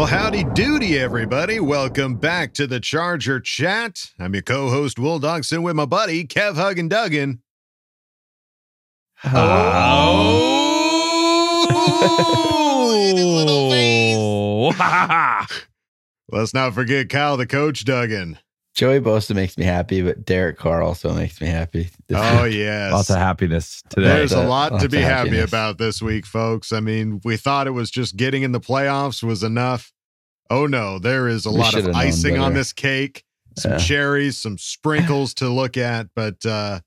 Well, howdy doody, everybody. Welcome back to the Charger Chat. I'm your co-host, Will Dogson, with my buddy, Kev Huggin Duggan. Oh, Let's not forget Kyle, the coach, Duggan. Joey Bosa makes me happy, but Derek Carr also makes me happy. Oh, week. yes. Lots of happiness today. There's a Lots lot to be happy happiness. about this week, folks. I mean, we thought it was just getting in the playoffs was enough. Oh no, there is a We lot of icing on this cake, some Yeah. cherries, some sprinkles to look at. But uh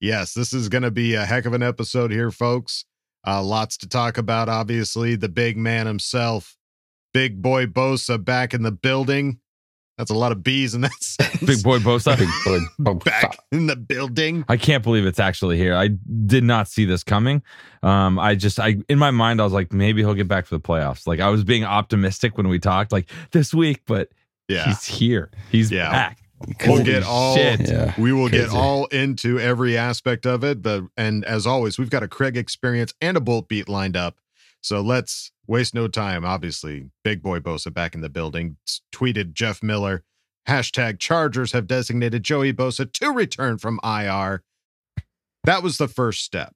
yes, this is going to be a heck of an episode here, folks. Uh lots to talk about. Obviously, the big man himself, Big Boy Bosa, back in the building. That's a lot of bees in that sentence. Big boy Bosa. Big boy Bosa. back in the building. I can't believe it's actually here. I did not see this coming. Um, I just, I in my mind, I was like, maybe he'll get back for the playoffs. Like I was being optimistic when we talked, like this week, but Yeah. he's here. He's Yeah. back. We'll Holy get all shit. Yeah. we will get all into every aspect of it but and as always we've got a craig experience and a bolt beat lined up so let's waste no time obviously big boy bosa back in the building tweeted jeff miller hashtag chargers have designated joey bosa to return from ir that was the first step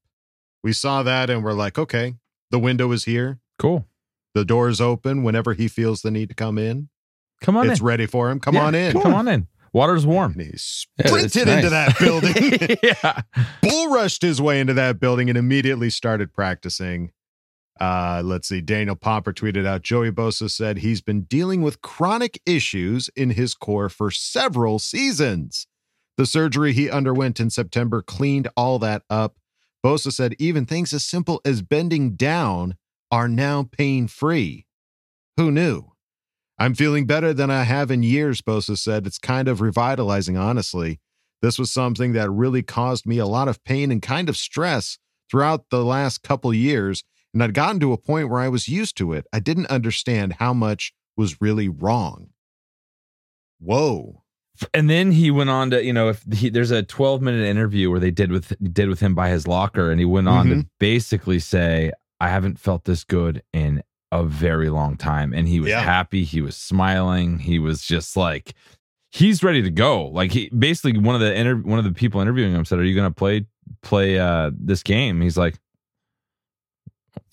we saw that and we're like okay the window is here Cool. the door is open whenever he feels the need to come in Come on it's in. ready for him come Yeah, on in Come on in. Water's warm. and he Yeah, sprinted into nice. that building yeah. bull rushed his way into that building and immediately started practicing. Uh, let's see. Daniel Popper tweeted out Joey Bosa said he's been dealing with chronic issues in his core for several seasons. The surgery he underwent in September cleaned all that up. Bosa said even things as simple as bending down are now pain free. Who knew? I'm feeling better than I have in years, Bosa said. It's kind of revitalizing, honestly. This was something that really caused me a lot of pain and kind of stress throughout the last couple years. And I'd gotten to a point where I was used to it. I didn't understand how much was really wrong. Whoa. And then he went on to, you know, if he, there's a 12 minute interview where they did with did with him by his locker, and he went on to basically say, "I haven't felt this good in a very long time," and he was Yeah. happy, he was smiling, he was just like, he's ready to go. Like he basically one of the inter- one of the people interviewing him said, "Are you going to play play uh this game?" He's like,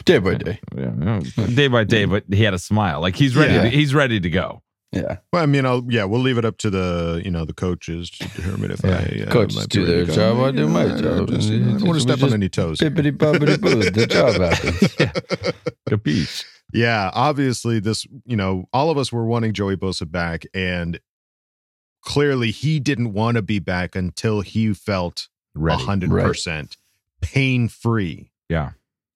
Day by day. yeah, yeah, day by day, but he had a smile. Like he's ready. Yeah. To, he's ready to go. Yeah. Well, I mean, I'll, yeah, we'll leave it up to the, you know, the coaches to determine if Yeah. I uh, Coaches do ready their to go. job, I do my Yeah, job. just, I don't want to step on any toes. here. Bippity boppity boo. The job happens. Capiche? Yeah, obviously this, you know, all of us were wanting Joey Bosa back and clearly he didn't want to be back until he felt a hundred percent pain free. Yeah.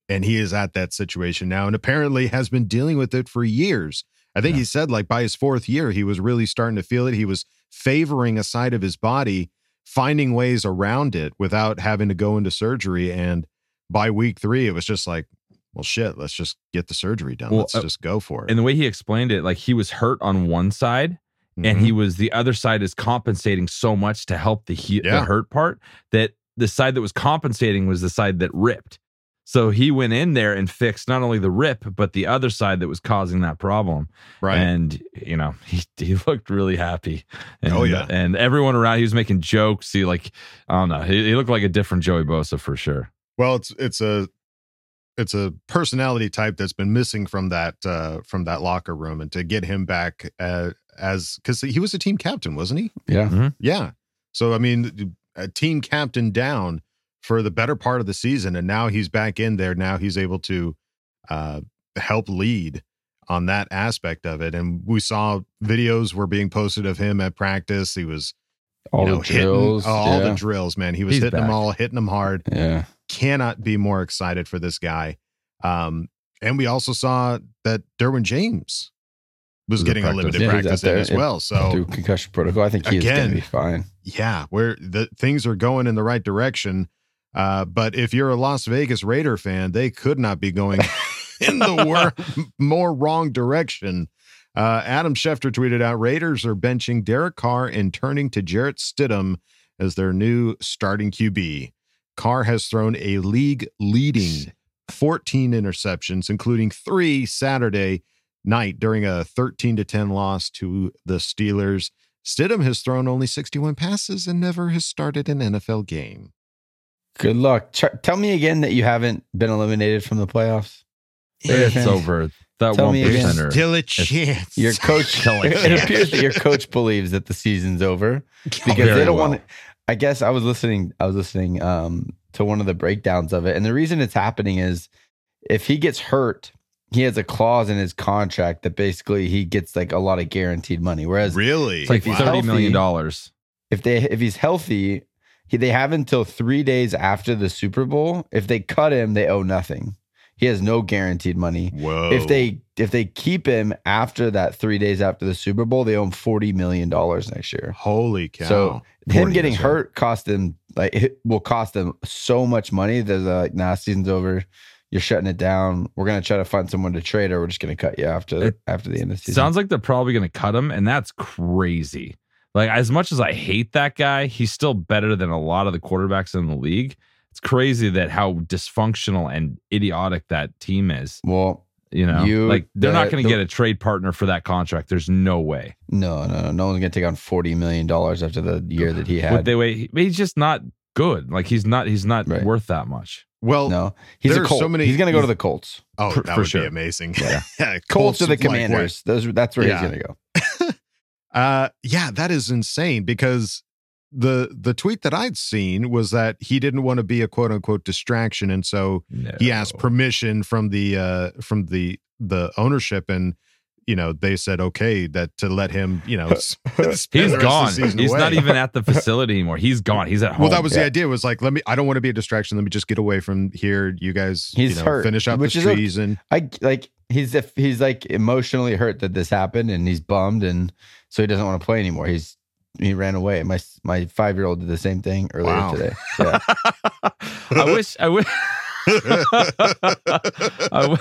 And he is at that situation now and apparently has been dealing with it for years. I think Yeah. he said like by his fourth year, he was really starting to feel it. He was favoring a side of his body, finding ways around it without having to go into surgery. And by week three, it was just like, well, shit, let's just get the surgery done. Well, let's uh, just go for it. And the way he explained it, like he was hurt on one side, and he was the other side is compensating so much to help the he- Yeah. the hurt part that the side that was compensating was the side that ripped. So he went in there and fixed not only the rip but the other side that was causing that problem. right. And you know he he looked really happy. And, Oh, yeah. and everyone around he was making jokes. He like I don't know. He, he looked like a different Joey Bosa for sure. Well, it's it's a it's a personality type that's been missing from that uh, from that locker room, and to get him back uh, as because he was a team captain, wasn't he? Yeah. Yeah. So I mean, a team captain down for the better part of the season, and now he's back in there. Now he's able to uh, help lead on that aspect of it. And we saw videos were being posted of him at practice. He was All you know, the drills. hitting, oh, all yeah. the drills, man. He was He's hitting them all, hitting them hard. Yeah. Cannot be more excited for this guy. Um, and we also saw that Derwin James was getting a limited Yeah, practice in as well. So Through concussion protocol, I think he's going to be fine. yeah, where the things are going in the right direction. Uh, but if you're a Las Vegas Raider fan, they could not be going in the wor- more wrong direction. Uh, Adam Schefter tweeted out Raiders are benching Derek Carr and turning to Jarrett Stidham as their new starting QB. Carr has thrown a league leading 14 interceptions, including three Saturday night during a 13 to 10 loss to the Steelers. Stidham has thrown only 61 passes and never has started an NFL game. Good luck. Ch- tell me again that you haven't been eliminated from the playoffs. It's fans. over. That Tell one me again. percenter. Still a chance. Your coach, Tell it, it appears that your coach believes that the season's over because Very they don't well. want to. I guess I was listening. I was listening um, to one of the breakdowns of it, and the reason it's happening is if he gets hurt, he has a clause in his contract that basically he gets like a lot of guaranteed money. Whereas really? It's like he's thirty million dollars. if they if he's healthy, he, they have until three days after the Super Bowl. If they cut him, they owe nothing. He has no guaranteed money. Whoa. If they if they keep him after that three days after the Super Bowl, they owe him forty million dollars next year. Holy cow. So him getting that's right. hurt cost them like it will cost them so much money. There's like, nah, season's over. You're shutting it down. We're gonna try to find someone to trade, or we're just gonna cut you after It after the end of the season. Sounds like they're probably going to cut him, and that's crazy. Like as much as I hate that guy, he's still better than a lot of the quarterbacks in the league. It's crazy that how dysfunctional and idiotic that team is. well, You know, You- like they're the- not going to the- get a trade partner for that contract. There's no way. no, no, no, no one's gonna take on forty million dollars after the year that he What had. they wait, he's just not good. Like he's not. He's not Right. worth that much. well, no, he's a there's Colt. so many- he's gonna go to the Colts. oh, for- that for would sure. be amazing. Yeah. yeah Colts are the like? Commanders. Those that's where Yeah. he's gonna go. Uh, yeah, that is insane because the the tweet that I'd seen was that he didn't want to be a quote unquote distraction, and so he asked permission from the uh from the the ownership, and you know they said okay that to let him you know s- spend He's the rest of the gone. He's away. not even at the facility anymore. He's gone. He's at home. Well, that was the Yeah. idea. Was like, let me. I don't want to be a distraction. Let me just get away from here. You guys, He's you know, hurt, finish up which the is okay. season. I like he's if he's like emotionally hurt that this happened and he's bummed and so he doesn't want to play anymore. He's he ran away. My my five year old did the same thing earlier Wow. today. Yeah. I wish. I wish. I w-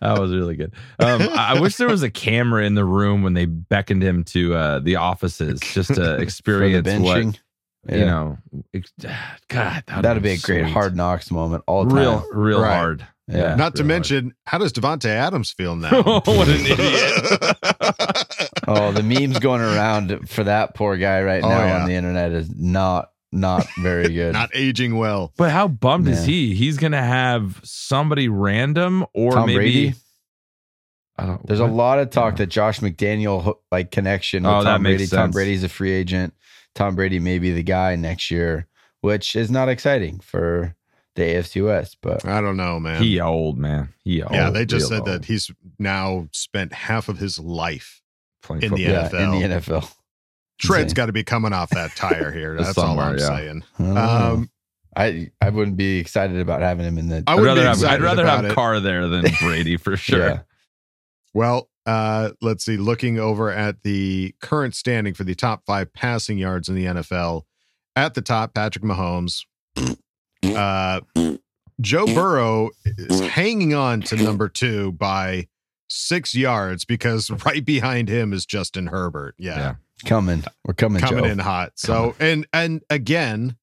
that was really good. Um, I I wish there was a camera in the room when they beckoned him to uh, the offices just to For the experience what benching. you know. ex- God, that'd, That'd be a great hard knocks moment all the time. real, real Right. hard. Yeah. Not to real hard. mention, how does Davante Adams feel now? what an idiot! Oh, the memes going around for that poor guy right Oh, now yeah. on the internet is not not very good. Not aging well. But how bummed is he? He's gonna have somebody random or Tom maybe. Brady. I don't, There's a lot of talk Yeah. that Josh McDaniel like connection with Oh, that Tom makes Brady. Tom. Brady's a free agent. Tom Brady may be the guy next year, which is not exciting for the AFC West. But I don't know, man. He old man. He old. yeah, they just said old. that he's now spent half of his life. Playing in the football. yeah, in NFL. the NFL, Tread's Insane. got to be coming off that tire here. That's all I'm yeah. saying. I. Um, I I wouldn't be excited about having him in the. I I'd rather have. I'd rather have it. Carr there than Brady for sure. Yeah. Well, uh, let's see. Looking over at the current standing for the top five passing yards in the NFL, at the top, Patrick Mahomes. Uh, Joe Burrow is hanging on to number two by six yards because right behind him is Justin Herbert. Yeah, Yeah. coming. We're coming. coming Joe. in hot. So, and and again,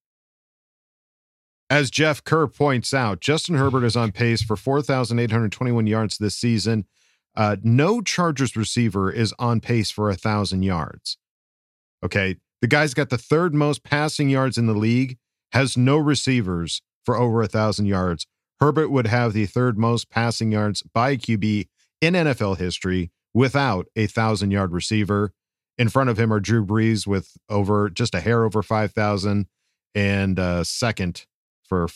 as Jeff Kerr points out, Justin Herbert is on pace for 4,821 yards this season. Uh, no Chargers receiver is on pace for a thousand yards. Okay. The guy's got the third most passing yards in the league, has no receivers for over a thousand yards. Herbert would have the third most passing yards by QB in NFL history without a thousand yard receiver. In front of him are Drew Brees with over just a hair over 5,000 and uh, second for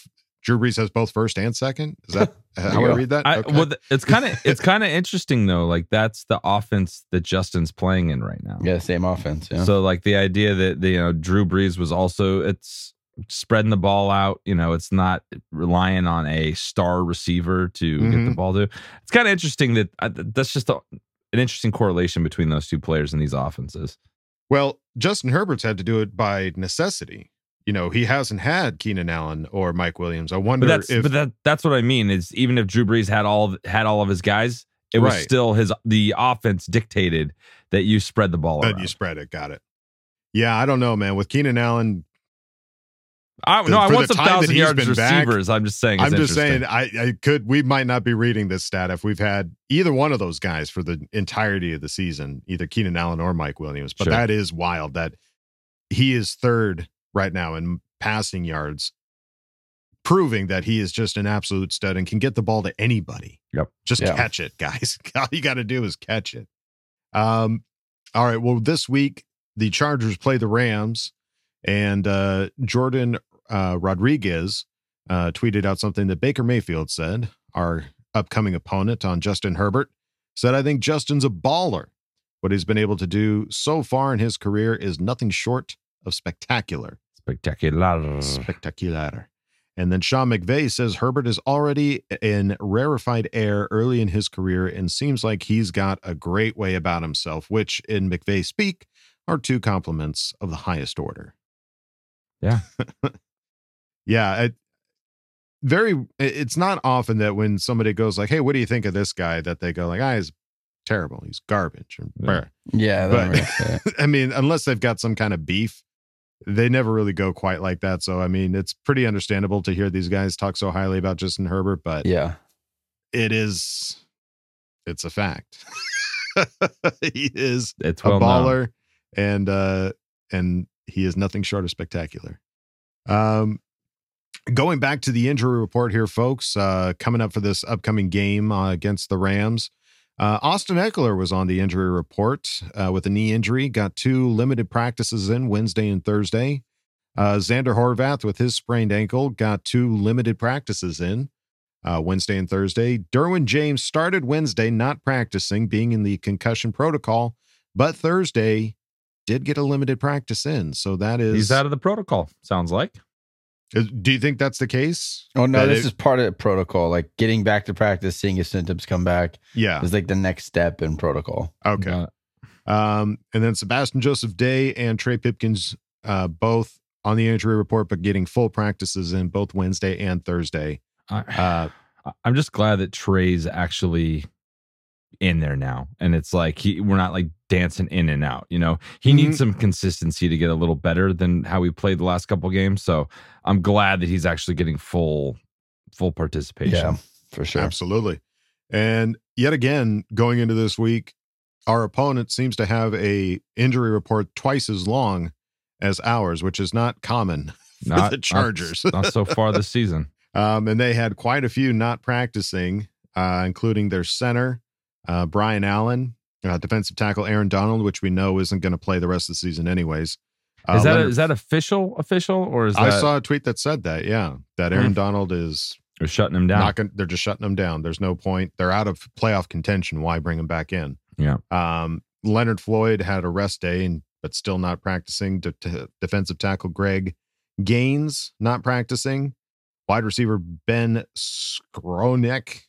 Drew Brees has both first and second. Is that how I read that? I, Okay. Well, th- it's kind of it's kind of interesting though. Like that's the offense that Justin's playing in right now. Yeah, same offense. Yeah. So like the idea that the, you know Drew Brees was also it's spreading the ball out. You know, it's not relying on a star receiver to get the Mhm. ball to. It's kind of interesting that uh, that's just a, an interesting correlation between those two players in these offenses. Well, Justin Herbert's had to do it by necessity. You know, he hasn't had Keenan Allen or Mike Williams. I wonder But that's if but that that's what I mean. Is even if Drew Brees had all of, had all of his guys, it was Right. still his the offense dictated that you spread the ball that around. you spread it. Got it. Yeah, I don't know, man. With Keenan Allen, I, the- no, I want some thousand yards been back, receivers. I'm just saying. I'm just saying, I, I could, we might not be reading this stat if we've had either one of those guys for the entirety of the season, either Keenan Allen or Mike Williams. But Sure. that is wild that he is third right now in passing yards, proving that he is just an absolute stud and can get the ball to anybody. Yep. Just Yeah. catch it, guys. All you got to do is catch it. Um, all right. Well, this week the Chargers play the Rams, and uh, Jordan uh, Rodriguez uh, tweeted out something that Baker Mayfield said, our upcoming opponent on Justin Herbert, said, I think Justin's a baller. What he's been able to do so far in his career is nothing short of spectacular. spectacular. Spectacular. And then Sean McVay says Herbert is already in rarefied air early in his career and seems like he's got a great way about himself, which in McVay speak are two compliments of the highest order. Yeah. yeah. It, very, it's not often that when somebody goes like, Hey, what do you think of this guy? That they go like, ah, he's terrible. He's garbage. Or, Yeah. yeah, but- that right, yeah. I mean, unless they've got some kind of beef, they never really go quite like that. So, I mean, it's pretty understandable to hear these guys talk so highly about Justin Herbert, but yeah. it is, it's a fact. he is It's a well known. baller, and uh, and he is nothing short of spectacular. Um, going back to the injury report here, folks. Uh, coming up for this upcoming game uh, against the Rams. Uh, Austin Ekeler was on the injury report uh, with a knee injury. Got two limited practices in Wednesday and Thursday. Uh, Zander Horvath with his sprained ankle got two limited practices in uh, Wednesday and Thursday. Derwin James started Wednesday not practicing, being in the concussion protocol, but Thursday did get a limited practice in. So that is. He's out of the protocol. Sounds like. do you think that's the case? Oh no, That this it- is part of the protocol. Like getting back to practice, seeing his symptoms come back Yeah. is like the next step in protocol. Okay. Uh, Um, and then Sebastian Joseph Day and Trey Pipkins, uh, both on the injury report, but getting full practices in both Wednesday and Thursday. I, Uh, I'm just glad that Trey's actually in there now, and it's like he we're not like dancing in and out. You know, he Mhm. needs some consistency to get a little better than how we played the last couple games. So I'm glad that he's actually getting full full participation. Yeah, for sure. Absolutely. And yet again, going into this week, our opponent seems to have a injury report twice as long as ours, which is not common for Not the Chargers. Not, not so far this season. um, and they had quite a few not practicing, uh, including their center, uh, Brian Allen, uh, defensive tackle Aaron Donald, which we know isn't going to play the rest of the season anyways. Uh, Is that Leonard- is that official? Official or is that... I saw a tweet that said that. Yeah, that Aaron Hmm. Donald is they're shutting him down? not going. They're just shutting them down. There's no point. They're out of playoff contention. Why bring them back in? Yeah. Um, Leonard Floyd had a rest day, and but still not practicing. De- de- defensive tackle Greg Gaines not practicing. Wide receiver Ben Skowronek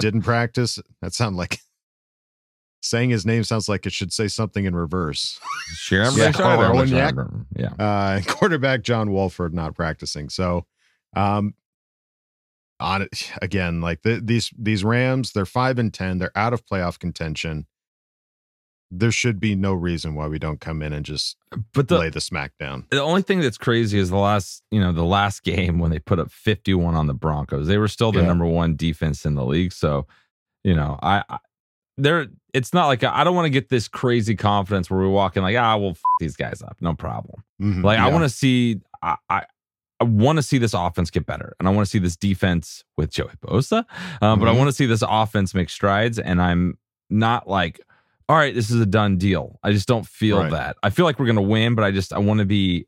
didn't practice. That sounds like saying his name sounds like it should say something in reverse. Sure, Yeah. yeah. Uh, quarterback John Wolford not practicing. So, um, on it again, like the, these these Rams, they're five and ten. They're out of playoff contention. There should be no reason why we don't come in and just But the lay the smack down. the only thing that's crazy is the last, you know, the last game when they put up 51 on the Broncos. They were still the Yeah. number one defense in the league. So, you know, I, I there it's not like I don't want to get this crazy confidence where we walk in like, ah, we'll f- these guys up. No problem. Mhm. Like I want to see I, I I want to see this offense get better, and I want to see this defense with Joey Bosa. Um, mm-hmm. But I mm-hmm. want to see this offense make strides, and I'm not like, all right, this is a done deal. I just don't feel right. that. I feel like we're going to win, but I just I want to be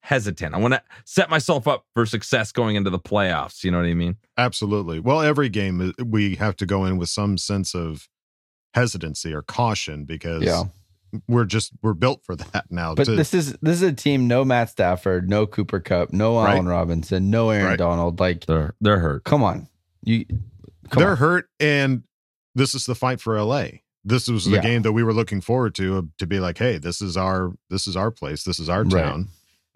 hesitant. I want to set myself up for success going into the playoffs. You know what I mean? Absolutely. Well, every game uh, we have to go in with some sense of hesitancy or caution because yeah. we're just we're built for that now. But to, this is this is a team no Matt Stafford, no Cooper Kupp, no Allen right. Robinson, no Aaron right. Donald. Like they're they're hurt. Come on, you. Come they're on. hurt, and this is the fight for LA. This was the yeah. game that we were looking forward to uh, to be like, hey, this is our this is our place, this is our town. Right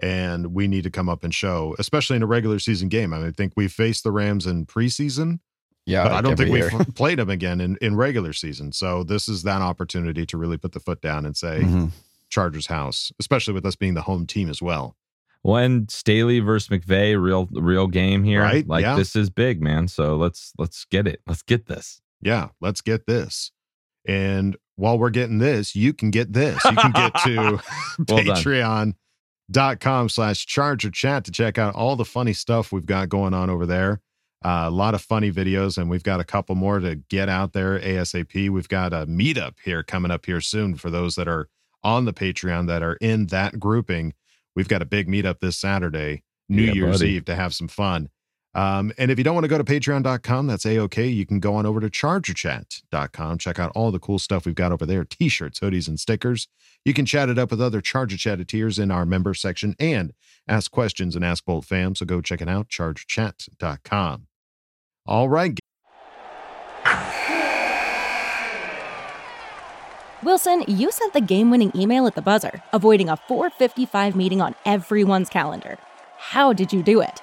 and we need to come up and show, especially in a regular season game. I, mean, I think we faced the Rams in preseason. Yeah, but I don't think year. we've played them again in, in regular season. So this is that opportunity to really put the foot down and say mm-hmm. Chargers house, especially with us being the home team as well. when Staley versus McVay, real real game here. Right? Like yeah. this is big, man. So let's let's get it. Let's get this. Yeah, let's get this. And while we're getting this, you can get this. You can get to well Patreon dot com slash charger chat to check out all the funny stuff we've got going on over there. Uh, a lot of funny videos, and we've got a couple more to get out there ASAP. We've got a meetup here coming up here soon for those that are on the Patreon that are in that grouping. We've got a big meetup this Saturday, New yeah, Year's buddy. Eve, to have some fun. Um, and if you don't want to go to patreon.com, that's a okay. You can go on over to chargerchat.com. Check out all the cool stuff we've got over there t shirts, hoodies, and stickers. You can chat it up with other Charger Chatteteers in our member section and ask questions and ask Bolt fam. So go check it out, chargerchat.com. All right. Wilson, you sent the game winning email at the buzzer, avoiding a 455 meeting on everyone's calendar. How did you do it?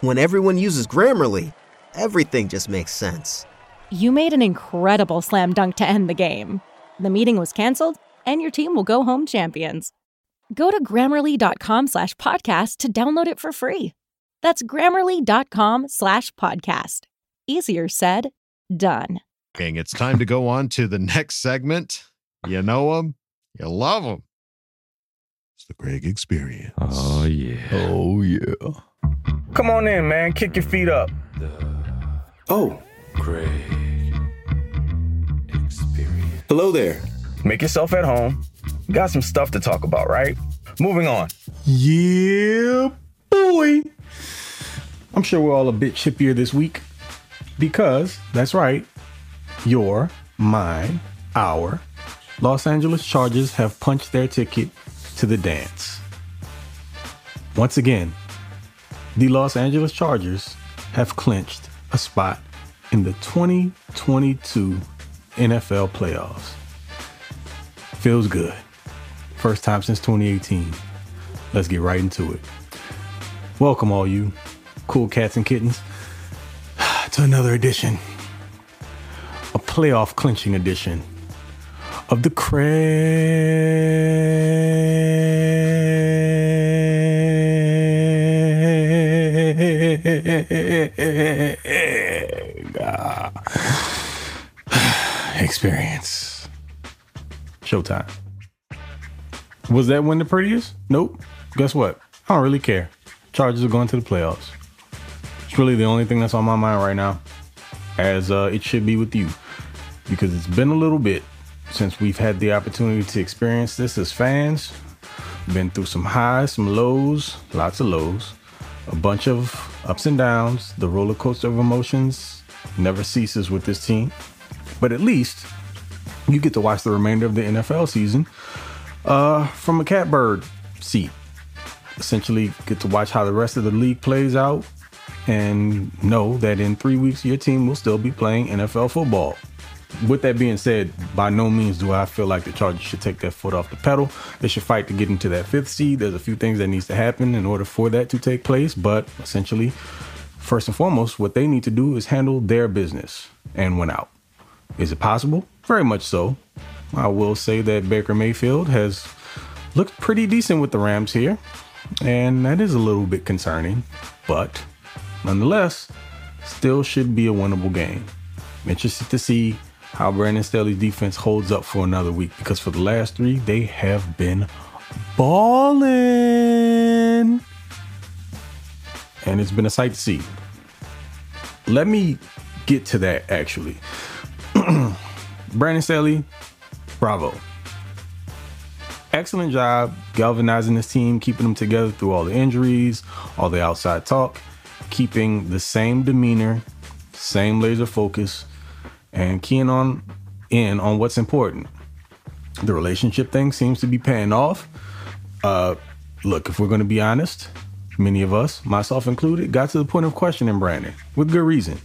When everyone uses Grammarly, everything just makes sense. You made an incredible slam dunk to end the game. The meeting was canceled, and your team will go home champions. Go to grammarly.com slash podcast to download it for free. That's grammarly.com slash podcast. Easier said, done. It's time to go on to the next segment. You know them, you love them. It's the Greg experience. Oh, yeah. Oh, yeah. Come on in, man. Kick your feet up. The oh. Greg Experience. Hello there. Make yourself at home. Got some stuff to talk about, right? Moving on. Yeah, boy. I'm sure we're all a bit chippier this week because, that's right, your, mine, our Los Angeles Chargers have punched their ticket to the dance. Once again, the Los Angeles Chargers have clinched a spot in the 2022 NFL playoffs. Feels good. First time since 2018. Let's get right into it. Welcome, all you cool cats and kittens, to another edition, a playoff clinching edition of the Experience. Showtime. Was that win the prettiest? Nope. Guess what? I don't really care. Chargers are going to the playoffs. It's really the only thing that's on my mind right now, as uh, it should be with you, because it's been a little bit since we've had the opportunity to experience this as fans. Been through some highs, some lows, lots of lows, a bunch of ups and downs. The roller coaster of emotions never ceases with this team. But at least you get to watch the remainder of the NFL season uh, from a catbird seat. Essentially, get to watch how the rest of the league plays out and know that in three weeks, your team will still be playing NFL football with that being said, by no means do I feel like the Chargers should take their foot off the pedal. They should fight to get into that fifth seed. There's a few things that needs to happen in order for that to take place, but essentially, first and foremost, what they need to do is handle their business and win out. Is it possible? Very much so. I will say that Baker Mayfield has looked pretty decent with the Rams here, and that is a little bit concerning, but nonetheless, still should be a winnable game. I'm interested to see how Brandon Staley's defense holds up for another week because for the last three, they have been balling. And it's been a sight to see. Let me get to that actually. Brandon Staley, bravo. Excellent job galvanizing this team, keeping them together through all the injuries, all the outside talk, keeping the same demeanor, same laser focus, and keying on in on what's important. The relationship thing seems to be paying off. Uh, look, if we're going to be honest, many of us, myself included, got to the point of questioning Brandon with good reason.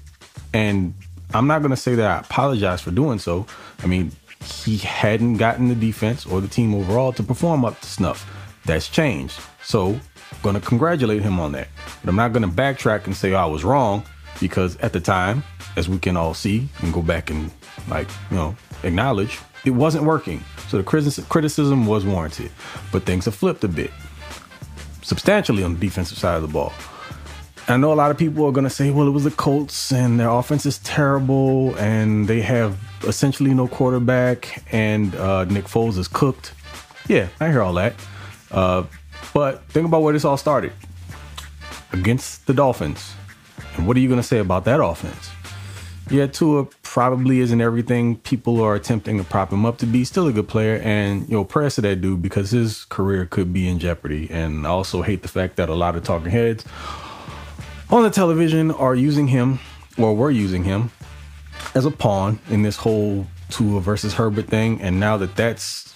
And I'm not going to say that I apologize for doing so. I mean, he hadn't gotten the defense or the team overall to perform up to snuff. That's changed. So, going to congratulate him on that. But I'm not going to backtrack and say oh, I was wrong because at the time, as we can all see and go back and like, you know, acknowledge, it wasn't working. So the criticism was warranted. But things have flipped a bit substantially on the defensive side of the ball. I know a lot of people are going to say, well, it was the Colts and their offense is terrible and they have essentially no quarterback and uh, Nick Foles is cooked. Yeah, I hear all that. Uh, but think about where this all started against the Dolphins. And what are you going to say about that offense? Yeah, Tua probably isn't everything people are attempting to prop him up to be. Still a good player, and you know, prayers to that dude because his career could be in jeopardy. And I also hate the fact that a lot of talking heads on the television are using him or were using him as a pawn in this whole Tua versus Herbert thing. And now that that's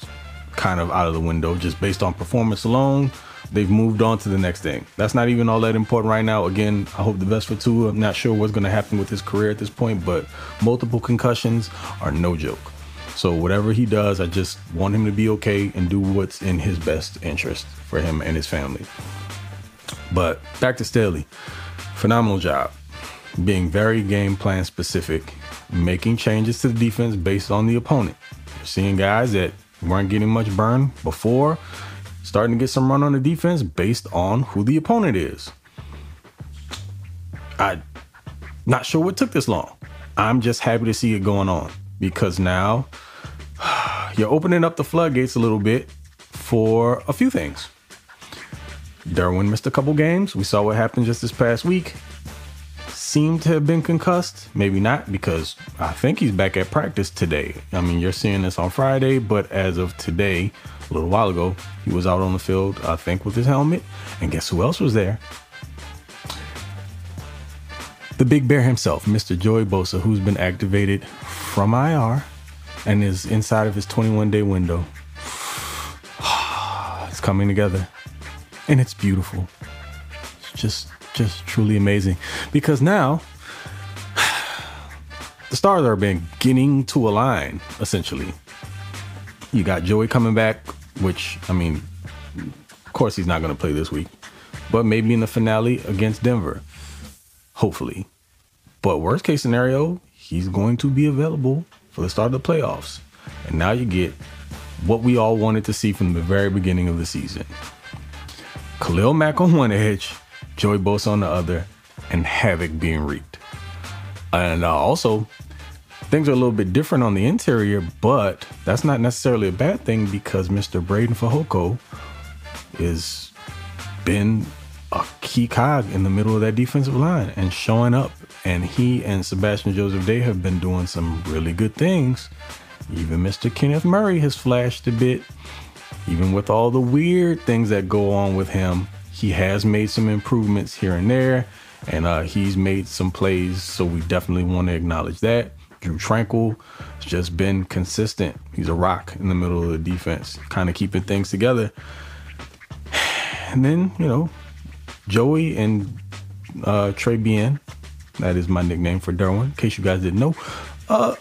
kind of out of the window, just based on performance alone, they've moved on to the next thing. That's not even all that important right now. Again, I hope the best for Tua. I'm not sure what's going to happen with his career at this point, but multiple concussions are no joke. So whatever he does, I just want him to be okay and do what's in his best interest for him and his family. But back to Staley. Phenomenal job. Being very game plan specific, making changes to the defense based on the opponent. You're seeing guys that weren't getting much burn before starting to get some run on the defense based on who the opponent is. I not sure what took this long. I'm just happy to see it going on because now you're opening up the floodgates a little bit for a few things. Derwin missed a couple games. We saw what happened just this past week. Seemed to have been concussed. Maybe not because I think he's back at practice today. I mean, you're seeing this on Friday, but as of today, a little while ago, he was out on the field, I think, with his helmet. And guess who else was there? The big bear himself, Mr. Joey Bosa, who's been activated from IR and is inside of his 21 day window. it's coming together. And it's beautiful. It's just just truly amazing. Because now the stars are beginning to align, essentially. You got Joey coming back which I mean, of course he's not going to play this week, but maybe in the finale against Denver, hopefully. But worst case scenario, he's going to be available for the start of the playoffs. And now you get what we all wanted to see from the very beginning of the season. Khalil Mack on one edge, Joey Bosa on the other, and havoc being wreaked. And uh, also, Things are a little bit different on the interior, but that's not necessarily a bad thing because Mr. Breiden Fehoko is been a key cog in the middle of that defensive line and showing up. And he and Sebastian Joseph Day have been doing some really good things. Even Mr. Kenneth Murray has flashed a bit. Even with all the weird things that go on with him, he has made some improvements here and there. And uh, he's made some plays, so we definitely want to acknowledge that. Drue Tranquill has just been consistent. He's a rock in the middle of the defense, kind of keeping things together. And then, you know, Joey and uh, Trey Bien, that is my nickname for Derwin, in case you guys didn't know, uh,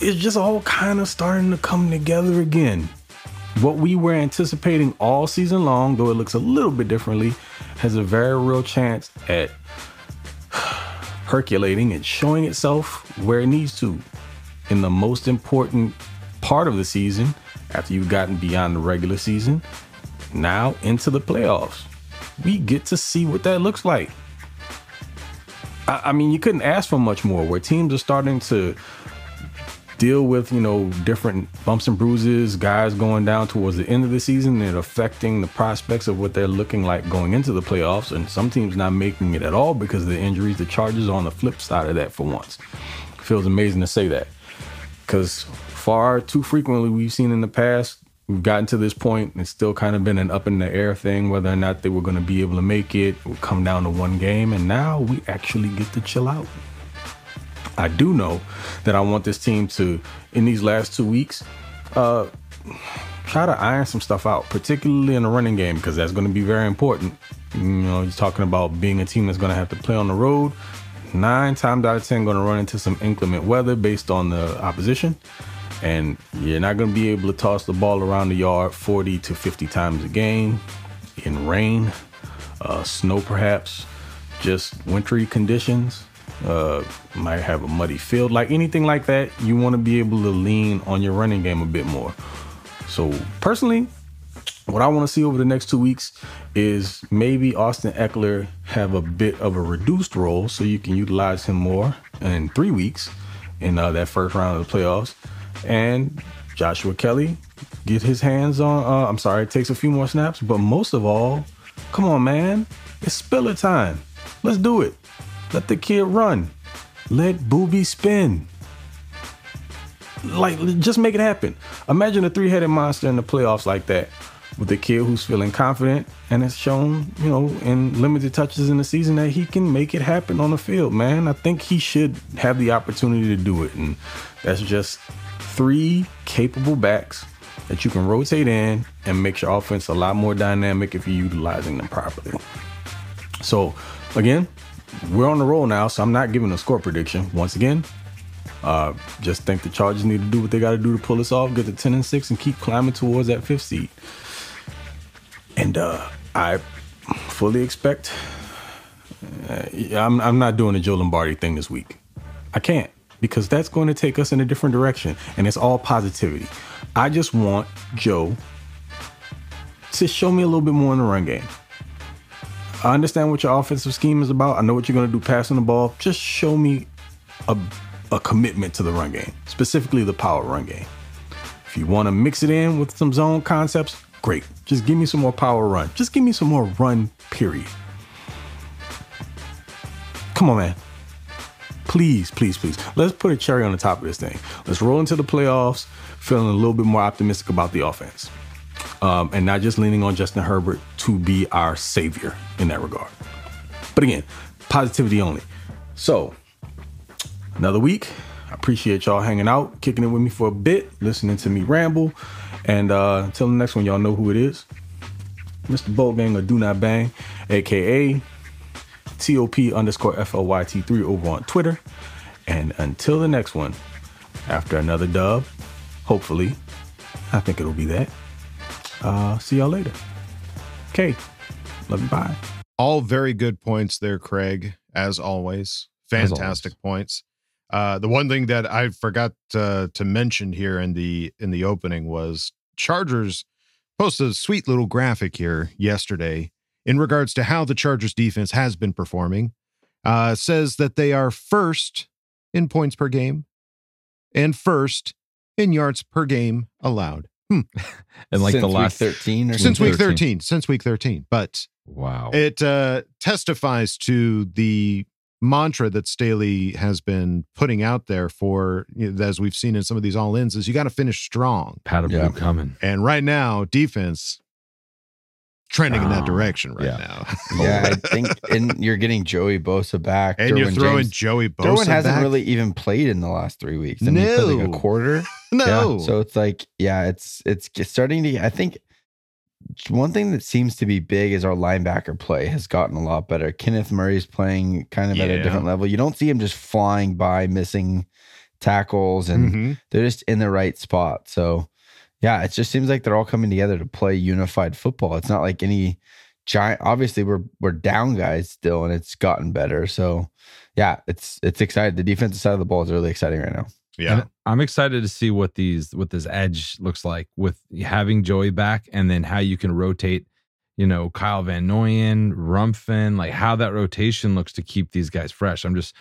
it's just all kind of starting to come together again. What we were anticipating all season long, though it looks a little bit differently, has a very real chance at percolating and showing itself where it needs to in the most important part of the season after you've gotten beyond the regular season, now into the playoffs. We get to see what that looks like. I, I mean, you couldn't ask for much more where teams are starting to deal with, you know, different bumps and bruises, guys going down towards the end of the season and affecting the prospects of what they're looking like going into the playoffs. And some teams not making it at all because of the injuries. The Chargers are on the flip side of that for once. Feels amazing to say that. Because far too frequently we've seen in the past, we've gotten to this point and it's still kind of been an up in the air thing whether or not they were going to be able to make it. It would come down to one game. And now we actually get to chill out. I do know that I want this team to, in these last two weeks, uh, try to iron some stuff out, particularly in the running game, because that's going to be very important. You know, you're talking about being a team that's going to have to play on the road. Nine times out of 10, going to run into some inclement weather based on the opposition. And you're not going to be able to toss the ball around the yard 40 to 50 times a game in rain, uh, snow perhaps, just wintry conditions uh, might have a muddy field, like anything like that. You want to be able to lean on your running game a bit more. So, personally, what I want to see over the next two weeks is maybe Austin Ekeler have a bit of a reduced role so you can utilize him more in three weeks in uh, that first round of the playoffs. And Joshua Kelley get his hands on, uh, I'm sorry, it takes a few more snaps, but most of all, come on, man, it's Spiller time. Let's do it. Let the kid run. Let Booby spin. Like, just make it happen. Imagine a three headed monster in the playoffs like that with a kid who's feeling confident and has shown, you know, in limited touches in the season that he can make it happen on the field, man. I think he should have the opportunity to do it. And that's just three capable backs that you can rotate in and make your offense a lot more dynamic if you're utilizing them properly. So, again, we're on the roll now, so I'm not giving a score prediction. Once again, uh, just think the Chargers need to do what they got to do to pull this off, get to 10 and 6, and keep climbing towards that fifth seed. And uh, I fully expect. Uh, I'm, I'm not doing the Joe Lombardi thing this week. I can't because that's going to take us in a different direction, and it's all positivity. I just want Joe to show me a little bit more in the run game. I understand what your offensive scheme is about. I know what you're going to do passing the ball. Just show me a, a commitment to the run game, specifically the power run game. If you want to mix it in with some zone concepts, great. Just give me some more power run. Just give me some more run, period. Come on, man. Please, please, please. Let's put a cherry on the top of this thing. Let's roll into the playoffs feeling a little bit more optimistic about the offense um, and not just leaning on Justin Herbert to be our savior in that regard. But again, positivity only. So, another week. I appreciate y'all hanging out, kicking it with me for a bit, listening to me ramble. And uh, until the next one, y'all know who it is. Mr. Bogang of Do Not Bang, aka TOP underscore FLYT3 over on Twitter. And until the next one, after another dub, hopefully, I think it'll be that. Uh, see y'all later. Okay. Love you. Bye. All very good points there, Craig, as always. Fantastic always. points. Uh, the one thing that I forgot to, to mention here in the in the opening was Chargers posted a sweet little graphic here yesterday in regards to how the Chargers defense has been performing. Uh, says that they are first in points per game and first in yards per game allowed. Hmm. and like Since the week last 13 or since week 13. 13 since week 13 but Wow. it uh testifies to the mantra that Staley has been putting out there for you know, as we've seen in some of these all ins is you got to finish strong Pat of Yeah. blue coming. and right now defense trending in that Oh, direction right yeah. now Yeah, I think, and you're getting Joey Bosa back. and you're throwing James- Joey Bosa Derwin hasn't back. really even played in the last three weeks. I mean, played like No. a quarter. no Yeah, so it's like, yeah, it's it's starting to. I think one thing that seems to be big is our linebacker play has gotten a lot better. Kenneth Murray's playing kind of at a different level. You don't see him just flying by, missing tackles, and Mhm. they're just in the right spot. So, yeah, it just seems like they're all coming together to play unified football. It's not like any giant. Obviously, we're we're down guys still, and it's gotten better. So, yeah, it's it's exciting. The defensive side of the ball is really exciting right now. Yeah, And I'm excited to see what these what this edge looks like with having Joey back, and then how you can rotate. You know, Kyle Van Noyen, Rumpfin, like how that rotation looks to keep these guys fresh. I'm just,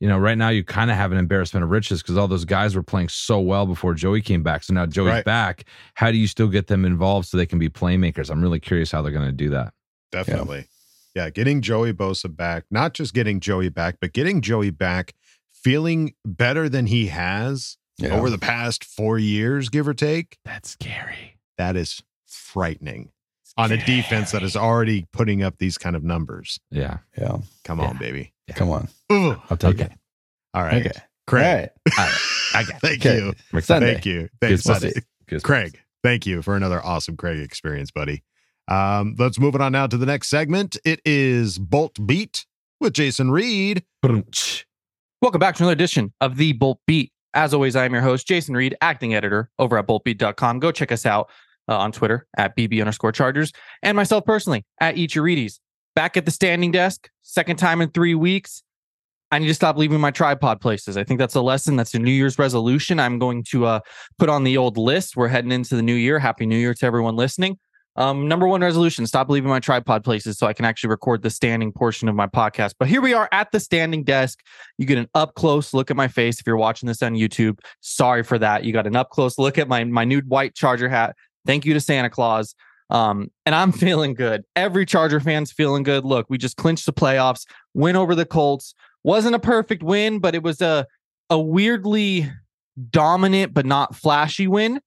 you know, right now you kind of have an embarrassment of riches because all those guys were playing so well before Joey came back. So now Joey's Right. back. How do you still get them involved so they can be playmakers? I'm really curious how they're going to do that. definitely. Yeah. getting Joey Bosa back, not just getting Joey back, but getting Joey back feeling better than he has Yeah. over the past four years, give or take. That's scary. That is frightening on a defense that is already putting up these kind of numbers. Yeah. Yeah. Come on, baby. Come on. Ugh. I'll take Okay. it. All right. Okay. Craig. All right. I got it. Thank Okay. you. Sunday. Thank you. Thanks, Good buddy. stuff. Good. Craig, thank you for another awesome Craig experience, buddy. Um, let's move it on now to the next segment. It is Bolt Beat with Jason Reed. Welcome back to another edition of the Bolt Beat. As always, I am your host, Jason Reed, acting editor over at boltbeat.com. Go check us out uh, on Twitter at BB underscore Chargers and myself personally at Eat Your Reedies. Back at the standing desk, second time in three weeks. I need to stop leaving my tripod places. I think that's a lesson. That's a New Year's resolution. I'm going to uh, put on the old list. We're heading into the new year. Happy New Year to everyone listening. Um, number one resolution: stop leaving my tripod places so I can actually record the standing portion of my podcast. But here we are at the standing desk. You get an up close look at my face if you're watching this on YouTube. Sorry for that. You got an up close look at my my new white Charger hat. Thank you to Santa Claus. Um, and I'm feeling good. Every Charger fan's feeling good. Look, we just clinched the playoffs, win over the Colts. Wasn't a perfect win, but it was a a weirdly dominant but not flashy win.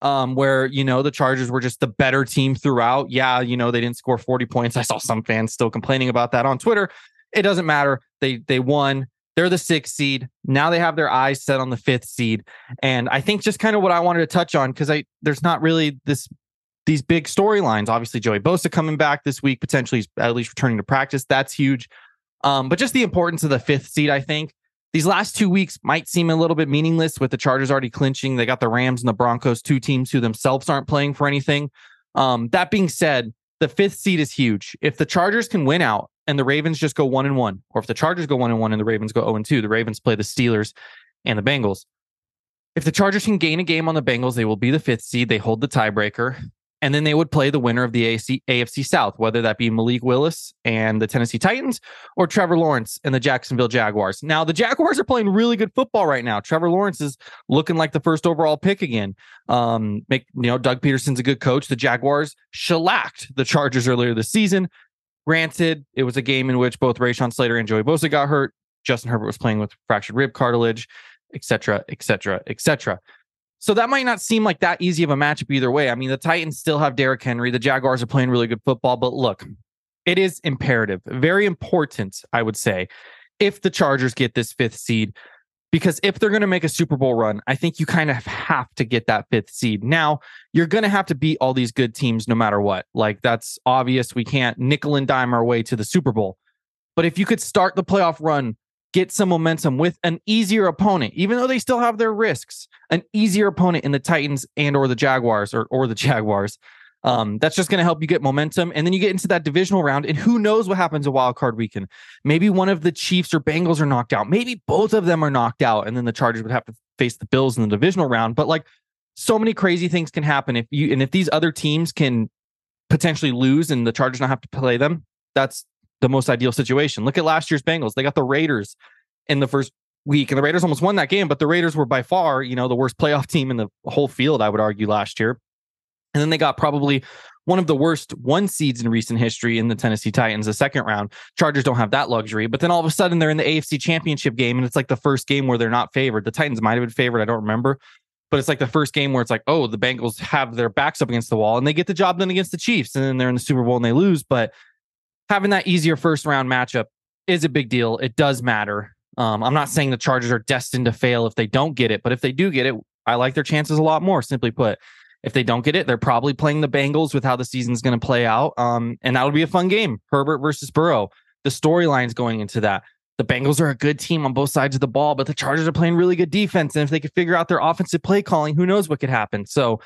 Um, where you know the Chargers were just the better team throughout. Yeah, you know they didn't score 40 points. I saw some fans still complaining about that on Twitter. It doesn't matter. They they won. They're the sixth seed. Now they have their eyes set on the fifth seed. And I think just kind of what I wanted to touch on because I there's not really this these big storylines. Obviously, Joey Bosa coming back this week, potentially at least returning to practice. That's huge. Um, but just the importance of the fifth seed, I think. These last two weeks might seem a little bit meaningless with the Chargers already clinching. They got the Rams and the Broncos, two teams who themselves aren't playing for anything. Um, that being said, the fifth seed is huge. If the Chargers can win out and the Ravens just go one and one, or if the Chargers go one and one and the Ravens go 0 and 2, the Ravens play the Steelers and the Bengals. If the Chargers can gain a game on the Bengals, they will be the fifth seed. They hold the tiebreaker. And then they would play the winner of the AFC, AFC South, whether that be Malik Willis and the Tennessee Titans or Trevor Lawrence and the Jacksonville Jaguars. Now, the Jaguars are playing really good football right now. Trevor Lawrence is looking like the first overall pick again. Um, make you know, Doug Pederson's a good coach. The Jaguars shellacked the Chargers earlier this season. Granted, it was a game in which both Rashawn Slater and Joey Bosa got hurt. Justin Herbert was playing with fractured rib cartilage, et cetera, et cetera, et cetera. So that might not seem like that easy of a matchup either way. I mean, the Titans still have Derrick Henry. The Jaguars are playing really good football, but look, it is imperative, very important, I would say, if the Chargers get this fifth seed, because if they're going to make a Super Bowl run, I think you kind of have to get that fifth seed. Now, you're going to have to beat all these good teams no matter what. Like, that's obvious. We can't nickel and dime our way to the Super Bowl. But if you could start the playoff run get some momentum with an easier opponent, even though they still have their risks, an easier opponent in the Titans and or the Jaguars or, or the Jaguars. Um, that's just going to help you get momentum. And then you get into that divisional round, and who knows what happens a wild card weekend. Maybe one of the Chiefs or Bengals are knocked out. Maybe both of them are knocked out, and then the Chargers would have to face the Bills in the divisional round. But like so many crazy things can happen if you and if these other teams can potentially lose and the Chargers not have to play them, that's the most ideal situation. Look at last year's Bengals. They got the Raiders in the first week, and the Raiders almost won that game, but the Raiders were by far, you know, the worst playoff team in the whole field, I would argue, last year. And then they got probably one of the worst one seeds in recent history in the Tennessee Titans, the second round. Chargers don't have that luxury, but then all of a sudden they're in the AFC championship game, and it's like the first game where they're not favored. The Titans might have been favored, I don't remember. But it's like the first game where it's like, oh, the Bengals have their backs up against the wall and they get the job done against the Chiefs. And then they're in the Super Bowl and they lose. But having that easier first round matchup is a big deal. It does matter. Um, I'm not saying the Chargers are destined to fail if they don't get it, but if they do get it, I like their chances a lot more. Simply put, if they don't get it, they're probably playing the Bengals with how the season's going to play out. Um, and that'll be a fun game. Herbert versus Burrow. The storylines going into that. The Bengals are a good team on both sides of the ball, but the Chargers are playing really good defense. And if they could figure out their offensive play calling, who knows what could happen? So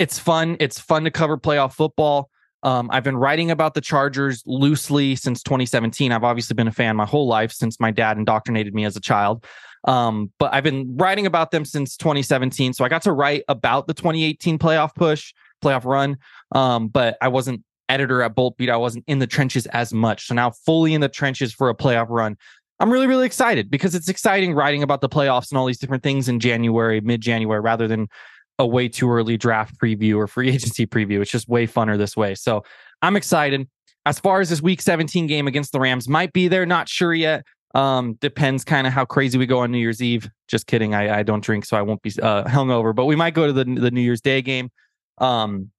it's fun. It's fun to cover playoff football. Um, I've been writing about the Chargers loosely since 2017. I've obviously been a fan my whole life since my dad indoctrinated me as a child. Um, but I've been writing about them since 2017. So I got to write about the 2018 playoff push, playoff run. Um, but I wasn't editor at Bolt Beat. I wasn't in the trenches as much. So now fully in the trenches for a playoff run. I'm really, really excited because it's exciting writing about the playoffs and all these different things in January, mid January, rather than a way too early draft preview or free agency preview. It's just way funner this way. So I'm excited. As far as this week 17 game against the Rams might be there, not sure yet. Um, depends kind of how crazy we go on New Year's Eve. Just kidding. I, I don't drink, so I won't be uh, hungover, but we might go to the, the New Year's Day game. Um,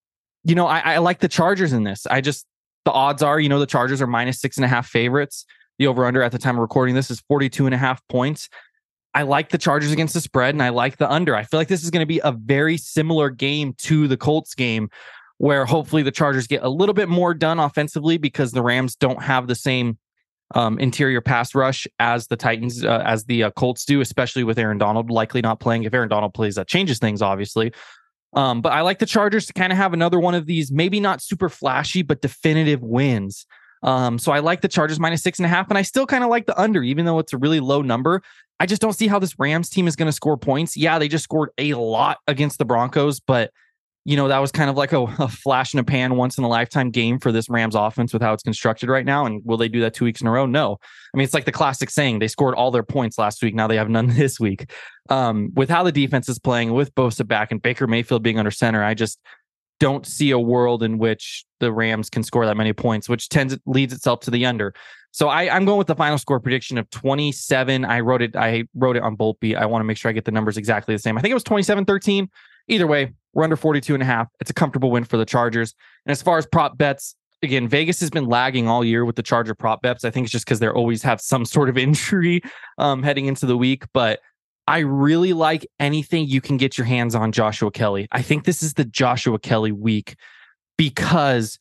you know, I, I like the Chargers in this. I just, the odds are, you know, the Chargers are minus six and a half favorites. The over under at the time of recording this is 42 and a half points. I like the Chargers against the spread and I like the under. I feel like this is going to be a very similar game to the Colts game where hopefully the Chargers get a little bit more done offensively because the Rams don't have the same um, interior pass rush as the Titans, uh, as the uh, Colts do, especially with Aaron Donald likely not playing. If Aaron Donald plays, that changes things, obviously. Um, but I like the Chargers to kind of have another one of these, maybe not super flashy, but definitive wins. Um, so I like the Chargers minus six and a half, and I still kind of like the under, even though it's a really low number. I just don't see how this Rams team is going to score points. Yeah, they just scored a lot against the Broncos, but you know, that was kind of like a, a, flash in a pan once in a lifetime game for this Rams offense with how it's constructed right now. And will they do that two weeks in a row? No. I mean, it's like the classic saying they scored all their points last week. Now they have none this week. Um, with how the defense is playing, with Bosa back and Baker Mayfield being under center, I just don't see a world in which the Rams can score that many points, which tends leads itself to the under. So I, I'm going with the final score prediction of 27. I wrote it, I wrote it on Bolt Beat. I want to make sure I get the numbers exactly the same. I think it was 27 13. Either way, we're under 42 and a half. It's a comfortable win for the Chargers. And as far as prop bets, again, Vegas has been lagging all year with the Charger prop bets. I think it's just because they always have some sort of injury um, heading into the week. But I really like anything you can get your hands on Joshua Kelley. I think this is the Joshua Kelley week because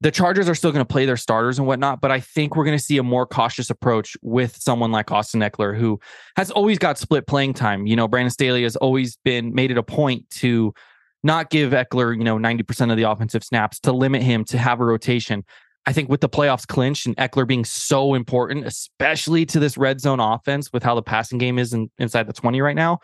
the Chargers are still going to play their starters and whatnot, but I think we're going to see a more cautious approach with someone like Austin Ekeler, who has always got split playing time. You know, Brandon Staley has always been made it a point to not give Ekeler, you know, 90% of the offensive snaps, to limit him to have a rotation. I think with the playoffs clinched and Ekeler being so important, especially to this red zone offense with how the passing game is in, inside the 20 right now,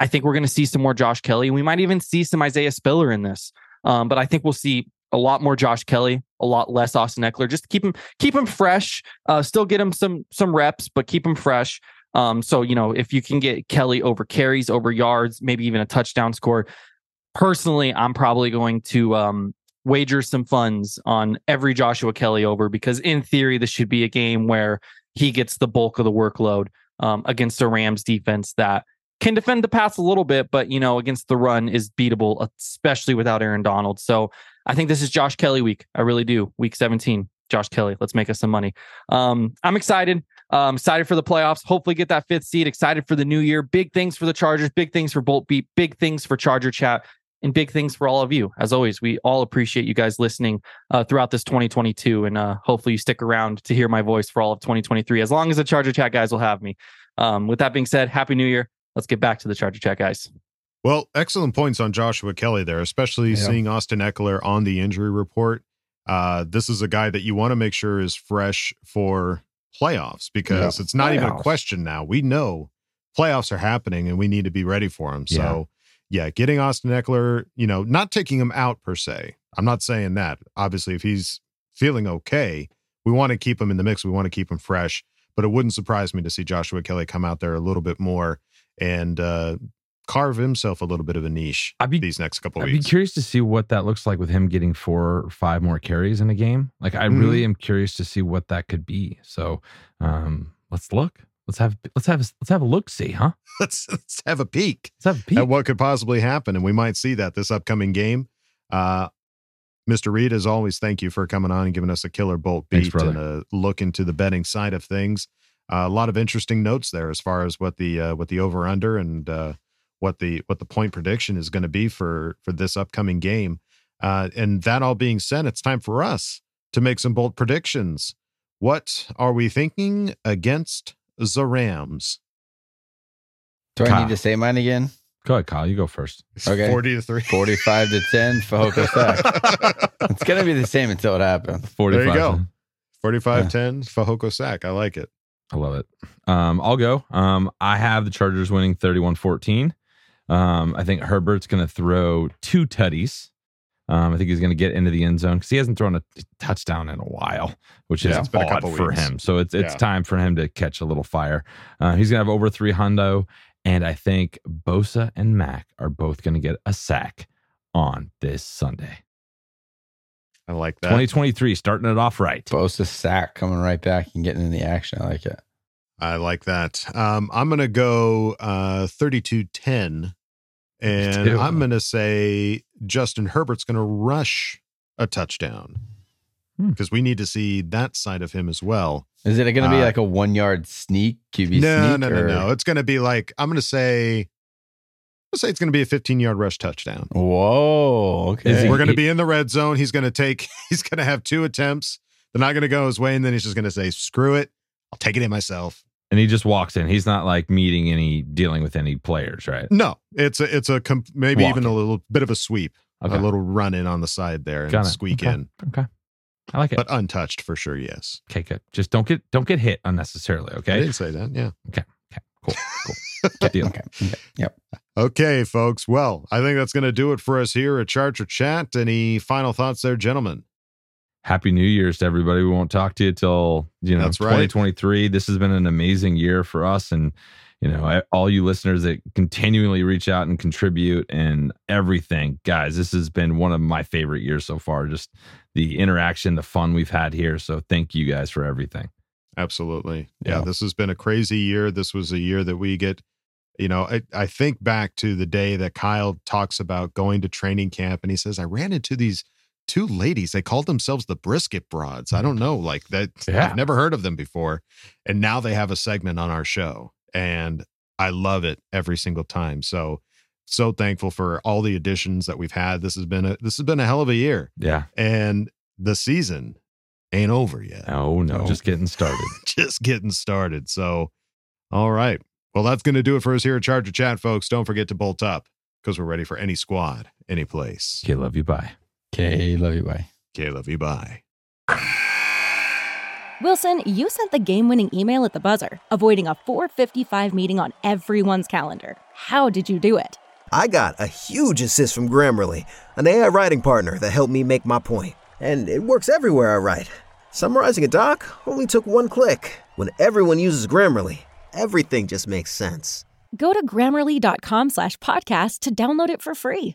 I think we're going to see some more Josh Kelley. We might even see some Isaiah Spiller in this. Um, but I think we'll see a lot more Josh Kelley, a lot less Austin Ekeler. Just keep him keep him fresh. Uh, still get him some some reps, but keep him fresh. Um, so you know if you can get Kelley over carries, over yards, maybe even a touchdown score. Personally, I'm probably going to um, wager some funds on every Joshua Kelley over because in theory this should be a game where he gets the bulk of the workload um, against a Rams defense that can defend the pass a little bit, but you know against the run is beatable, especially without Aaron Donald. So I think this is Josh Kelley week. I really do. Week 17, Josh Kelley. Let's make us some money. Um, I'm excited. Um, excited for the playoffs. Hopefully, get that fifth seed. Excited for the new year. Big things for the Chargers. Big things for Bolt Beat. Big things for Charger Chat. And big things for all of you. As always, we all appreciate you guys listening uh, throughout this 2022. And uh, hopefully, you stick around to hear my voice for all of 2023, as long as the Charger Chat guys will have me. Um, with that being said, Happy New Year. Let's get back to the Charger Chat guys. Well, excellent points on Joshua Kelley there, especially yeah. seeing Austin Ekeler on the injury report. Uh, this is a guy that you want to make sure is fresh for playoffs because yeah. it's not playoffs. even a question now. We know playoffs are happening and we need to be ready for them. So, yeah, getting Austin Ekeler, you know, not taking him out per se. I'm not saying that. Obviously, if he's feeling okay, we want to keep him in the mix. We want to keep him fresh. But it wouldn't surprise me to see Joshua Kelley come out there a little bit more and uh, carve himself a little bit of a niche I'd be, these next couple I'd weeks. I'd be curious to see what that looks like with him getting four or five more carries in a game. Like I mm-hmm. really am curious to see what that could be. So um, let's look. Let's have let's have let's have a look see, huh? let's let's have a peek. Let's have a peek at what could possibly happen, and we might see that this upcoming game. Uh, Mr. Reed, as always, thank you for coming on and giving us a killer bolt beat Thanks, and a look into the betting side of things. Uh, a lot of interesting notes there as far as what the uh, what the over under and uh, what the what the point prediction is going to be for for this upcoming game. Uh, and that all being said, it's time for us to make some bold predictions. What are we thinking against the Rams? Do I need to say mine again? Go ahead, Kyle. You go first. Okay. 40 to 3. 45 to 10, Fehoko sack. it's going to be the same until it happens. 45. There you go. 45 10, Fehoko sack. I like it. I love it. Um, I'll go. Um, I have the Chargers winning 31 14. Um, I think Herbert's going to throw two tutties. Um, I think he's going to get into the end zone because he hasn't thrown a touchdown in a while, which is Yeah, it's been a odd couple for weeks. him. So it's it's Yeah. time for him to catch a little fire. Uh, he's going to have over three hundo, and I think Bosa and Mack are both going to get a sack on this Sunday. I like that. 2023, starting it off right. Bosa sack coming right back and getting in the action. I like it. I like that. Um, I'm going to go uh, 32 10. And. I'm going to say Justin Herbert's going to rush a touchdown Hmm. because we need to see that side of him as well. Is it going to be Uh, like a one yard sneak QB no, sneak? no, no, or- no. It's going to be like, I'm going to say, let's say it's going to be a 15 yard rush touchdown. Whoa. Okay. He- We're going to be in the red zone. He's going to take, he's going to have two attempts. They're not going to go his way. And then he's just going to say, screw it. I'll take it in myself. And he just walks in. He's not like meeting any, dealing with any players, right? No, it's a, it's a, com- maybe even a little bit of a sweep, Okay. a little run in on the side there and Got squeak Okay. in. Okay. I like it. but untouched for sure. Yes, okay, good. Just don't get don't get hit unnecessarily. I Okay. didn't say that. Yeah. Okay. Okay. Cool. Cool. Good deal. Okay. okay. Yep. Okay, folks. Well, I think that's going to do it for us here at Charger Chat. Any final thoughts there, gentlemen? Happy New Year's to everybody. We won't talk to you till you know That's right. 2023. This has been an amazing year for us, and you know I- all you listeners that continually reach out and contribute and everything, guys. This has been one of my favorite years so far. Just the interaction, the fun we've had here. So thank you guys for everything. Absolutely. Yeah, Yeah. this has been a crazy year. This was a year that we get, you know, I, I think back to the day that Kyle talks about going to training camp and he says, I ran into these two ladies. They called themselves the brisket broads. I don't know, like that. Yeah. I've never heard of them before. And now they have a segment on our show. And I love it every single time. So, so thankful for all the additions that we've had. This has been a this has been a hell of a year. Yeah. And the season ain't over yet Oh no, No. just getting started. just getting started. So, all right. Well, that's going to do it for us here at Charger Chat, folks. Don't forget to bolt up because we're ready for any squad, any place. okay, love you. Bye. Okay. Love you. Bye. Okay, love you. Bye. Wilson, you sent the game-winning email at the buzzer, avoiding a 4:55 meeting on everyone's calendar. How did you do it? I got a huge assist from Grammarly, an AI writing partner that helped me make my point. And it works everywhere I write. Summarizing a doc only took one click. When everyone uses Grammarly, everything just makes sense. Go to grammarly.com slash podcast to download it for free.